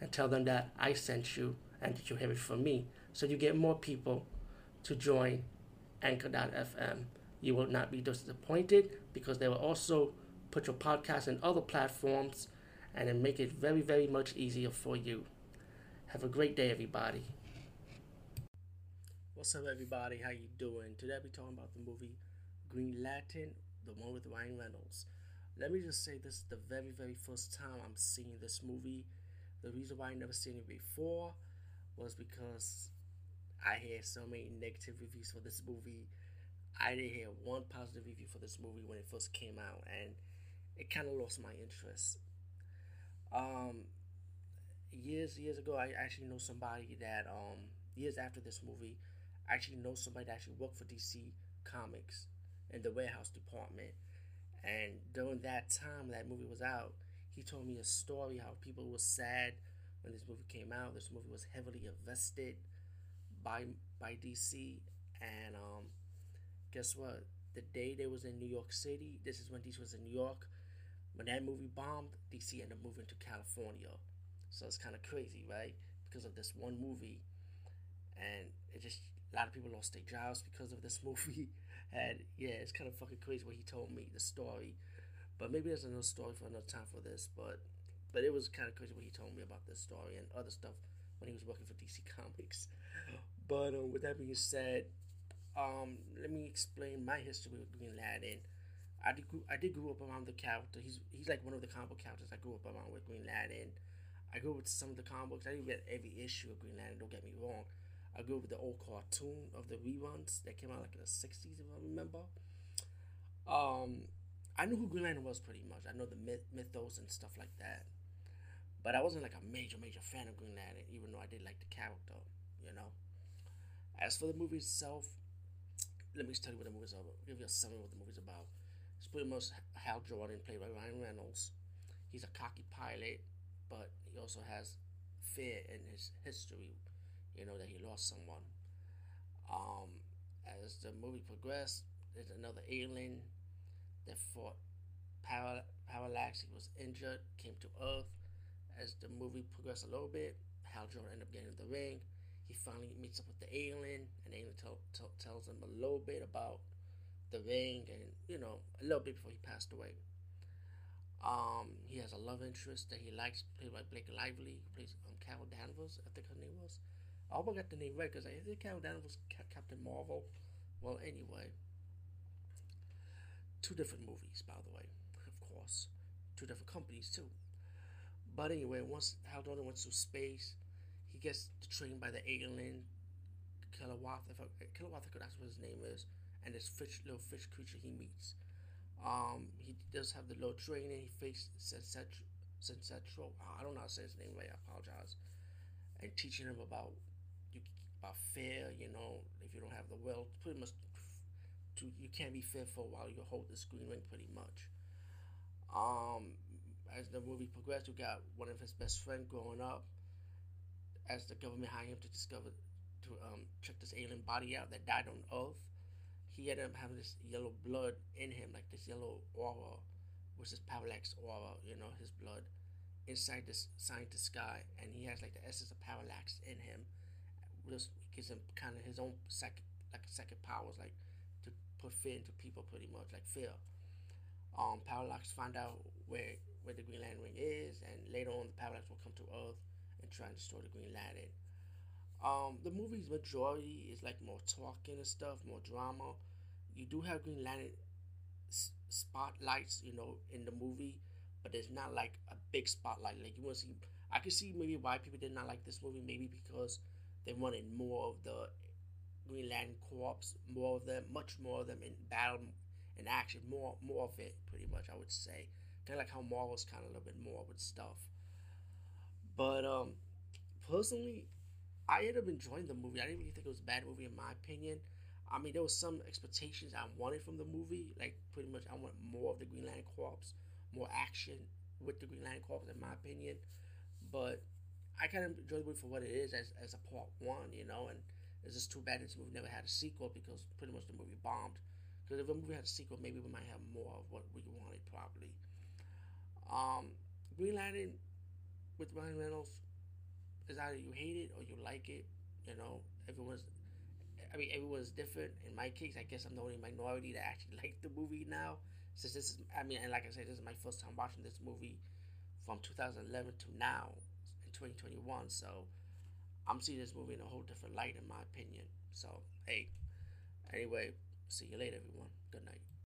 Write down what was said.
and tell them that I sent you and that you have it from me. So you get more people to join Anchor.fm. You will not be disappointed because they will also put your podcast in other platforms and then make it very, very much easier for you. Have a great day, everybody. What's up, everybody? How you doing? Today be talking about the movie Green Lantern, the one with Ryan Reynolds. Let me just say this is the very, very first time I'm seeing this movie. The reason why I never seen it before was because I heard so many negative reviews for this movie. I didn't hear one positive review for this movie when it first came out, and it kind of lost my interest. Um, years years ago, I actually know somebody that um years after this movie, I actually know somebody that actually worked for DC Comics in the warehouse department and during that time that movie was out, he told me a story how people were sad when this movie came out. This movie was heavily invested by by DC, and um, guess what? The day they was in New York City, this is when DC was in New York. When that movie bombed, DC ended up moving to California. So it's kind of crazy, right? Because of this one movie, and it just a lot of people lost their jobs because of this movie. And yeah, it's kind of fucking crazy what he told me, the story. But maybe there's another story for another time for this. But but it was kind of crazy what he told me about this story and other stuff when he was working for DC Comics. But um, with that being said, um, let me explain my history with Green Lantern. I did, I did grow up around the character. He's he's like one of the comic book characters I grew up around with Green Lantern. I grew up with some of the comic books. I didn't read every issue of Green Lantern. Don't get me wrong. I grew up with the old cartoon of the reruns that came out like in the '60s, if I remember. Um, I knew who Green Lantern was pretty much. I know the myth, mythos and stuff like that, but I wasn't like a major, major fan of Green Lantern, even though I did like the character. You know. As for the movie itself, let me just tell you what the movie's about. I'll give you a summary of what the movie's about. It's pretty much Hal Jordan, played by Ryan Reynolds. He's a cocky pilot, but he also has fear in his history you know, that he lost someone. Um, as the movie progressed, there's another alien that fought Paral- Parallax. He was injured, came to Earth. As the movie progressed a little bit, Hal Jordan ended up getting the ring. He finally meets up with the alien, and the alien tell, tell, tells him a little bit about the ring and, you know, a little bit before he passed away. Um, he has a love interest that he likes, played by Blake Lively, who plays um, Carol Danvers, I think her name was. I I got the name right because I think Carol Danvers Captain Marvel. Well, anyway, two different movies, by the way, of course, two different companies too. But anyway, once Hal Jordan went to space, he gets trained by the alien Kilowatha. If I, Kilowatha, that's what his name is, and this fish, little fish creature he meets. Um, he does have the little training. He faced Sensatro. I don't know how to say his name right. I apologize. And teaching him about about fear. You know, if you don't have the will, pretty much, to you can't be fearful while you hold the screen ring. Pretty much. Um, as the movie progressed, we got one of his best friend growing up. As the government hired him to discover, to um, check this alien body out that died on Earth, he ended up having this yellow blood in him, like this yellow aura, which is Parallax aura. You know, his blood inside this scientist guy, and he has like the essence of Parallax in him just gives him kind of his own second like second powers like put fear into people pretty much like fear. Um parallax find out where where the green lantern is and later on the parallax will come to earth and try and destroy the green lantern. Um the movie's majority is like more talking and stuff more drama. You do have green lantern spotlights you know in the movie but there's not like a big spotlight. Like you want to see i can see maybe why people did not like this movie maybe because they wanted more of the Green Lantern Corps, more of them, much more of them in battle and action, more more of it, pretty much. I would say, kind of like how Marvel's kind of a little bit more with stuff. But um, personally, I ended up enjoying the movie. I didn't really think it was a bad movie in my opinion. I mean, there was some expectations I wanted from the movie. Like pretty much, I want more of the Green Lantern Corps, more action with the Green Lantern Corps, in my opinion. But I kind of enjoyed the movie for what it is as, as a part one, you know. And it's just too bad this movie never had a sequel because pretty much the movie bombed. Because if the movie had a sequel, maybe we might have more of what we wanted, probably. Um, Green Lantern with Ryan Reynolds is either you hate it or you like it. You know, everyone's. I mean, everyone's different. In my case, I guess I'm the only minority that actually liked the movie now. Since this is, I mean, and like I said, this is my first time watching this movie from 2011 to now in 2021. So I'm seeing this movie in a whole different light, in my opinion. So, hey, anyway, see you later, everyone. Good night.